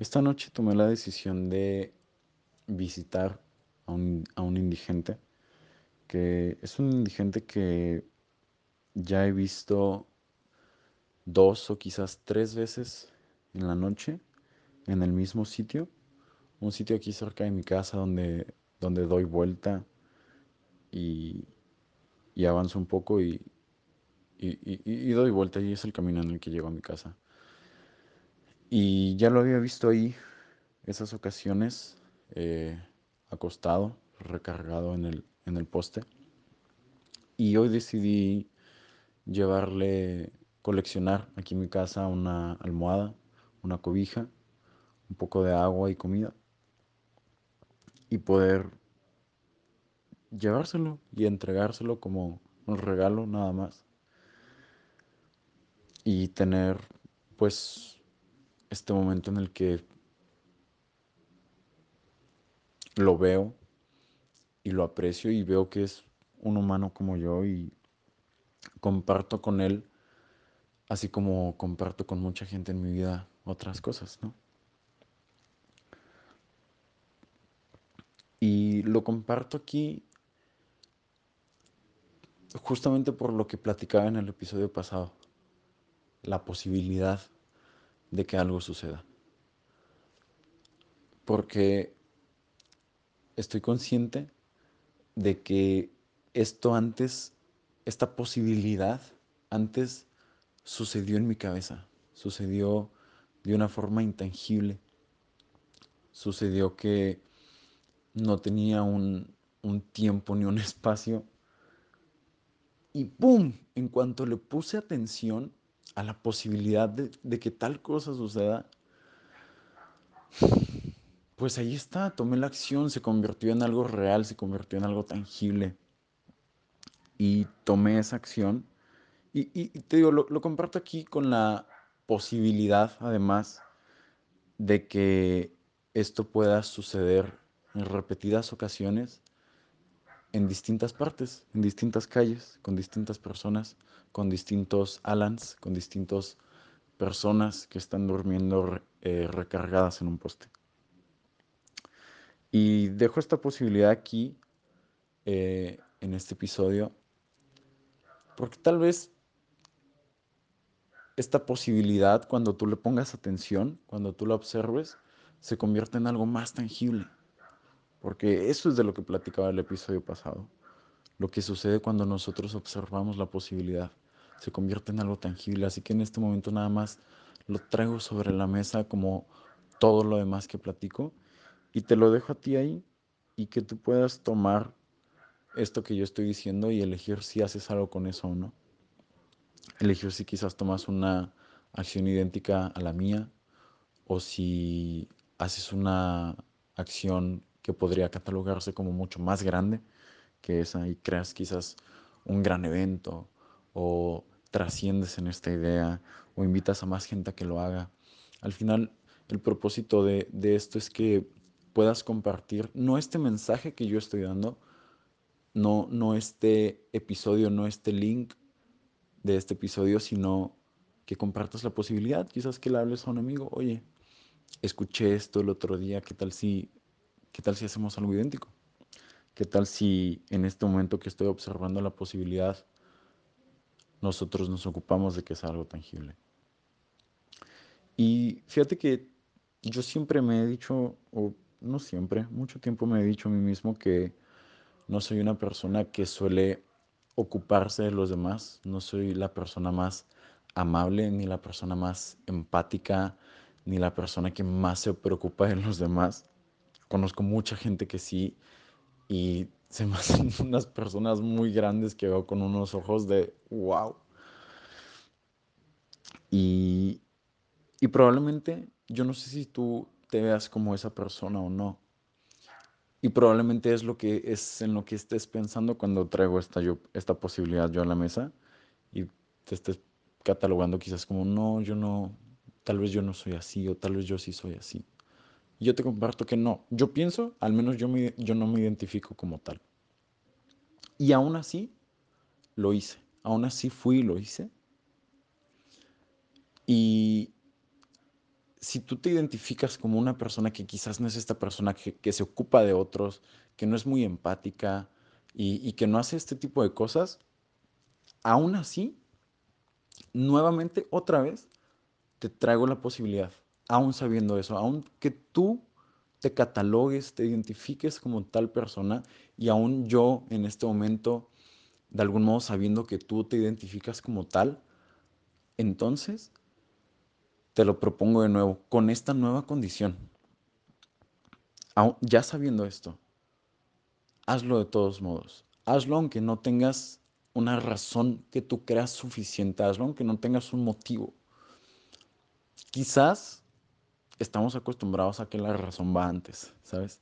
Esta noche tomé la decisión de visitar a un, a un indigente, que es un indigente que ya he visto dos o quizás tres veces en la noche en el mismo sitio, un sitio aquí cerca de mi casa donde, donde doy vuelta y, y avanzo un poco y, y, y, doy vuelta y es el camino en el que llego a mi casa. Y ya lo había visto ahí esas ocasiones, eh, acostado, recargado en el, en el poste. Y hoy decidí llevarle, coleccionar aquí en mi casa una almohada, una cobija, un poco de agua y comida. Y poder llevárselo y entregárselo como un regalo nada más. Y tener pues este momento en el que lo veo y lo aprecio y veo que es un humano como yo y comparto con él, así como comparto con mucha gente en mi vida otras cosas, ¿no? Y lo comparto aquí justamente por lo que platicaba en el episodio pasado, la posibilidad de que algo suceda. Porque estoy consciente de que esto antes, esta posibilidad antes sucedió en mi cabeza, sucedió de una forma intangible, sucedió que no tenía un, un tiempo ni un espacio y ¡pum! En cuanto le puse atención a la posibilidad de, que tal cosa suceda, pues ahí está, tomé la acción, se convirtió en algo real, se convirtió en algo tangible. Y tomé esa acción. Y, te digo, lo, lo, comparto aquí con la posibilidad, además, de que esto pueda suceder en repetidas ocasiones en distintas partes, en distintas calles, con distintas personas, con distintos Alans, con distintas personas que están durmiendo eh, recargadas en un poste. Y dejo esta posibilidad aquí, eh, en este episodio, porque tal vez esta posibilidad, cuando tú le pongas atención, cuando tú la observes, se convierte en algo más tangible. Porque eso es de lo que platicaba el episodio pasado. Lo que sucede cuando nosotros observamos la posibilidad se convierte en algo tangible. Así que en este momento nada más lo traigo sobre la mesa como todo lo demás que platico y te lo dejo a ti ahí y que tú puedas tomar esto que yo estoy diciendo y elegir si haces algo con eso o no. Elegir si quizás tomas una acción idéntica a la mía o si haces una acción que podría catalogarse como mucho más grande que esa y creas quizás un gran evento o trasciendes en esta idea o invitas a más gente a que lo haga. Al final, el propósito de, de esto es que puedas compartir, no este mensaje que yo estoy dando, no, no este episodio, no este link de este episodio, sino que compartas la posibilidad, quizás que le hables a un amigo, oye, escuché esto el otro día, ¿qué tal si, qué tal si hacemos algo idéntico? ¿Qué tal si en este momento que estoy observando la posibilidad, nosotros nos ocupamos de que sea algo tangible? Y fíjate que yo siempre me he dicho, o no siempre, mucho tiempo me he dicho a mí mismo que no soy una persona que suele ocuparse de los demás, no soy la persona más amable, ni la persona más empática, ni la persona que más se preocupa de los demás. Conozco mucha gente que sí y se me hacen unas personas muy grandes que veo con unos ojos de wow. Y, y probablemente, yo no sé si tú te veas como esa persona o no. Y probablemente es lo que es en lo que estés pensando cuando traigo esta, yo, esta posibilidad yo a la mesa y te estés catalogando quizás como, no, yo no, tal vez yo no soy así o tal vez yo sí soy así. Yo te comparto que no, yo pienso, al menos yo, me, yo no me identifico como tal. Y aún así, lo hice, aún así fui y lo hice. Y si tú te identificas como una persona que quizás no es esta persona que, que se ocupa de otros, que no es muy empática y, y que no hace este tipo de cosas, aún así, nuevamente, otra vez, te traigo la posibilidad, aún sabiendo eso, aún que tú te catalogues, te identifiques como tal persona y aún yo en este momento, de algún modo sabiendo que tú te identificas como tal, entonces te lo propongo de nuevo, con esta nueva condición. ya sabiendo esto, hazlo de todos modos. Hazlo aunque no tengas una razón que tú creas suficiente. Hazlo aunque no tengas un motivo. Quizás estamos acostumbrados a que la razón va antes, ¿sabes?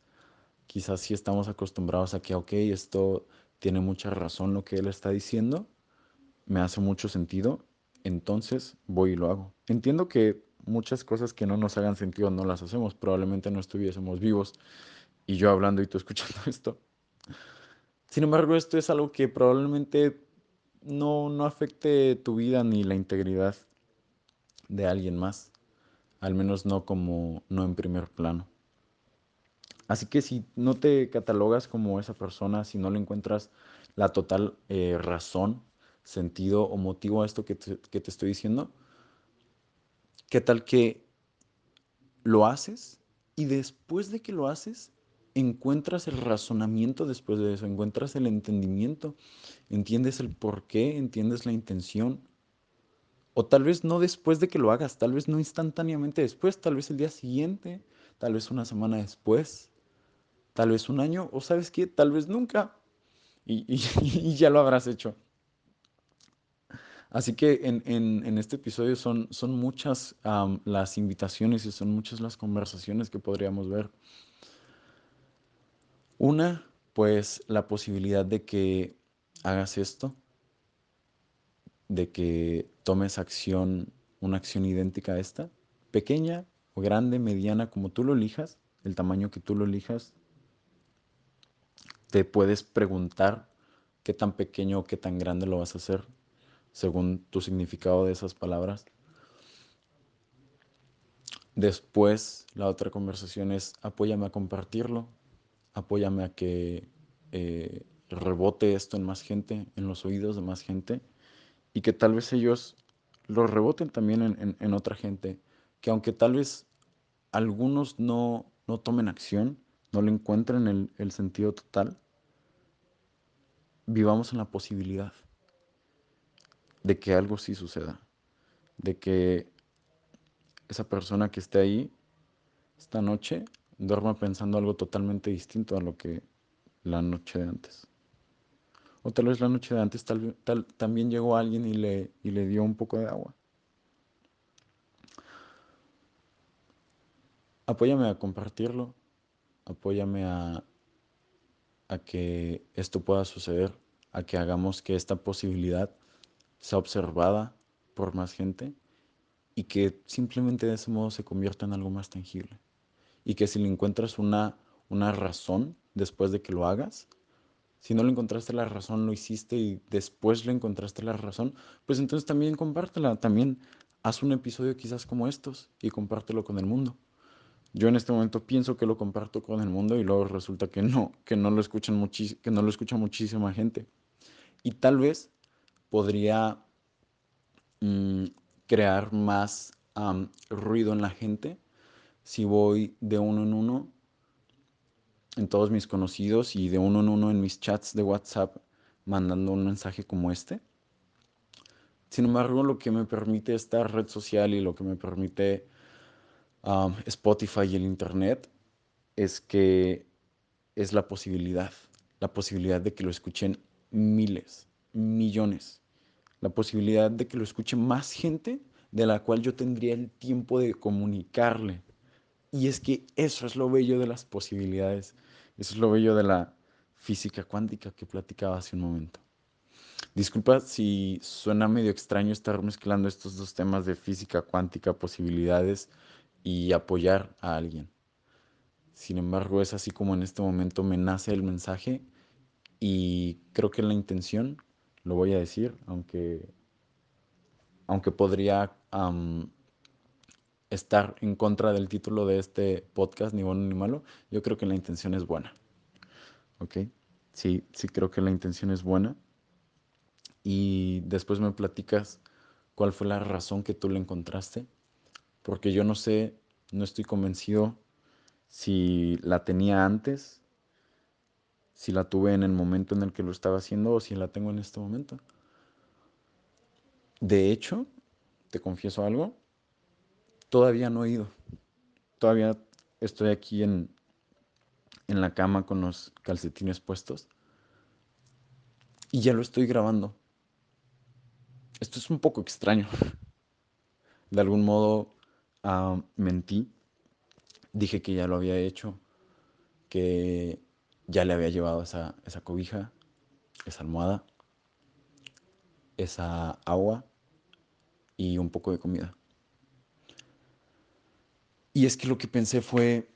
Quizás sí estamos acostumbrados a que, ok, esto tiene mucha razón lo que él está diciendo, me hace mucho sentido, entonces voy y lo hago. Entiendo que muchas cosas que no nos hagan sentido no las hacemos, probablemente no estuviésemos vivos y yo hablando y tú escuchando esto. Sin embargo, esto es algo que probablemente no, no afecte tu vida ni la integridad de alguien más, al menos no como no en primer plano. Así que si no te catalogas como esa persona, si no le encuentras la total eh, razón, sentido o motivo a esto que que te estoy diciendo, ¿Qué tal que lo haces y después de que lo haces, encuentras el razonamiento después de eso, encuentras el entendimiento, entiendes el por qué, entiendes la intención? O tal vez no después de que lo hagas, tal vez no instantáneamente después, tal vez el día siguiente, tal vez una semana después, tal vez un año, o sabes qué, tal vez nunca. Y, ya lo habrás hecho. Así que en, este episodio son muchas las invitaciones y son muchas las conversaciones que podríamos ver. Una, pues la posibilidad de que hagas esto, de que tomes acción, una acción idéntica a esta, pequeña o grande, mediana, como tú lo elijas, el tamaño que tú lo elijas, te puedes preguntar qué tan pequeño o qué tan grande lo vas a hacer según tu significado de esas palabras. Después, la otra conversación es apóyame a compartirlo, apóyame a que eh, rebote esto en más gente, en los oídos de más gente, y que tal vez ellos lo reboten también en, otra gente, que aunque tal vez algunos no, no tomen acción, no le encuentren el, el sentido total, vivamos en la posibilidad de que algo sí suceda, de que esa persona que esté ahí esta noche duerma pensando algo totalmente distinto a lo que la noche de antes. O tal vez la noche de antes tal, también llegó alguien y le, y le dio un poco de agua. Apóyame a compartirlo, apóyame a, a que esto pueda suceder, a que hagamos que esta posibilidad sea observada por más gente y que simplemente de ese modo se convierta en algo más tangible. Y que si le encuentras una, una razón después de que lo hagas, si no le encontraste la razón, lo hiciste y después le encontraste la razón, pues entonces también compártela, también haz un episodio quizás como estos y compártelo con el mundo. Yo en este momento pienso que lo comparto con el mundo y luego resulta que no, que no lo escuchan que no lo escucha muchísima gente. Y tal vez podría mm, crear más ruido en la gente si voy de uno en uno en todos mis conocidos y de uno en uno en mis chats de WhatsApp mandando un mensaje como este. Sin embargo, lo que me permite esta red social y lo que me permite Spotify y el Internet es que es la posibilidad, la posibilidad de que lo escuchen miles, millones. La posibilidad de que lo escuche más gente de la cual yo tendría el tiempo de comunicarle. Y es que eso es lo bello de las posibilidades. Eso es lo bello de la física cuántica que platicaba hace un momento. Disculpa si suena medio extraño estar mezclando estos dos temas de física cuántica, posibilidades y apoyar a alguien. Sin embargo, es así como en este momento me nace el mensaje y creo que la intención lo voy a decir, aunque, aunque podría estar en contra del título de este podcast, ni bueno ni malo, yo creo que la intención es buena. ¿Ok? Sí, sí creo que la intención es buena. Y después me platicas cuál fue la razón que tú le encontraste. Porque yo no sé, no estoy convencido si la tenía antes, si la tuve en el momento en el que lo estaba haciendo o si la tengo en este momento. De hecho, te confieso algo, todavía no he ido. Todavía estoy aquí en, en la cama con los calcetines puestos y ya lo estoy grabando. Esto es un poco extraño. De algún modo uh, mentí. Dije que ya lo había hecho, que ya le había llevado esa, esa cobija, esa almohada, esa agua y un poco de comida. Y es que lo que pensé fue,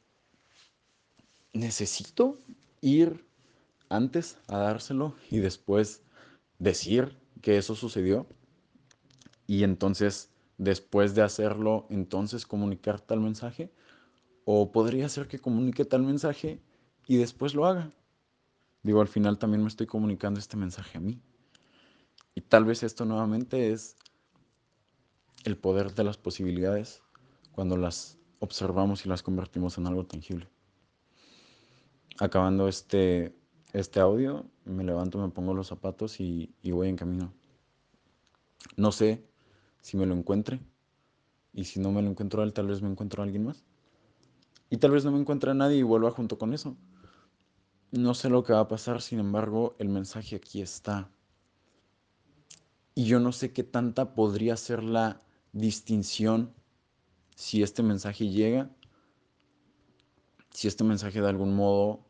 necesito ir antes a dárselo y después decir que eso sucedió. Y entonces, después de hacerlo, entonces comunicar tal mensaje. O podría ser que comunique tal mensaje y después lo haga. Digo, al final también me estoy comunicando este mensaje a mí. Y tal vez esto nuevamente es el poder de las posibilidades cuando las observamos y las convertimos en algo tangible. Acabando este, este audio, me levanto, me pongo los zapatos y, y voy en camino. No sé si me lo encuentre y si no me lo encuentro él, tal vez me encuentro a alguien más. Y tal vez no me encuentre a nadie y vuelva junto con eso. No sé lo que va a pasar, sin embargo, el mensaje aquí está. Y yo no sé qué tanta podría ser la distinción si este mensaje llega, si este mensaje de algún modo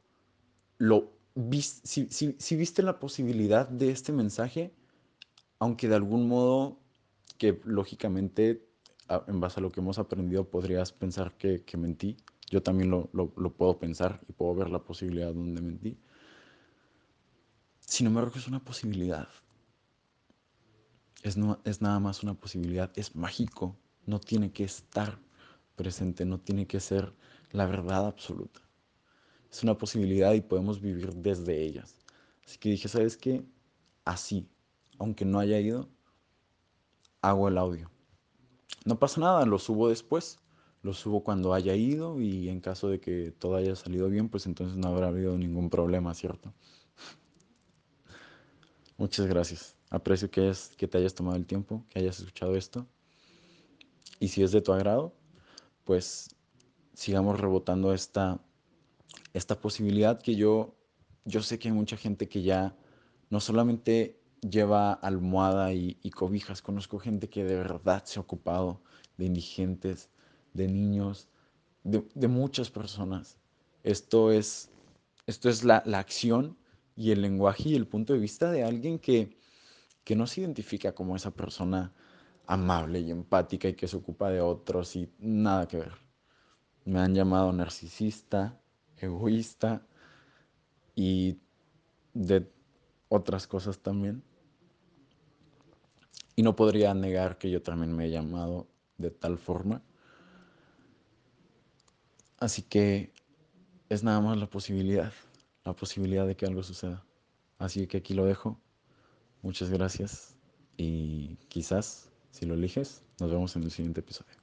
lo si, si, viste la posibilidad de este mensaje, aunque de algún modo que lógicamente en base a lo que hemos aprendido podrías pensar que, que mentí, yo también lo, lo, lo, puedo pensar y puedo ver la posibilidad donde mentí. Sin embargo, es una posibilidad. Es, no, es nada más una posibilidad, es mágico, no tiene que estar presente, no tiene que ser la verdad absoluta. Es una posibilidad y podemos vivir desde ellas. Así que dije, ¿sabes qué? Así, aunque no haya ido, hago el audio. No pasa nada, lo subo después. Lo subo cuando haya ido y en caso de que todo haya salido bien, pues entonces no habrá habido ningún problema, ¿cierto? Muchas gracias. Aprecio que, es, que te hayas tomado el tiempo, que hayas escuchado esto. Y si es de tu agrado, pues sigamos rebotando esta, esta posibilidad que yo, yo sé que hay mucha gente que ya no solamente lleva almohada y, cobijas, conozco gente que de verdad se ha ocupado de indigentes, de niños, de, muchas personas. Esto es, esto es la, la, acción y el lenguaje y el punto de vista de alguien que, que no se identifica como esa persona amable y empática y que se ocupa de otros y nada que ver. Me han llamado narcisista, egoísta y de otras cosas también. Y no podría negar que yo también me he llamado de tal forma. Así que es nada más la posibilidad, la posibilidad de que algo suceda. Así que aquí lo dejo. Muchas gracias y quizás si lo eliges, nos vemos en el siguiente episodio.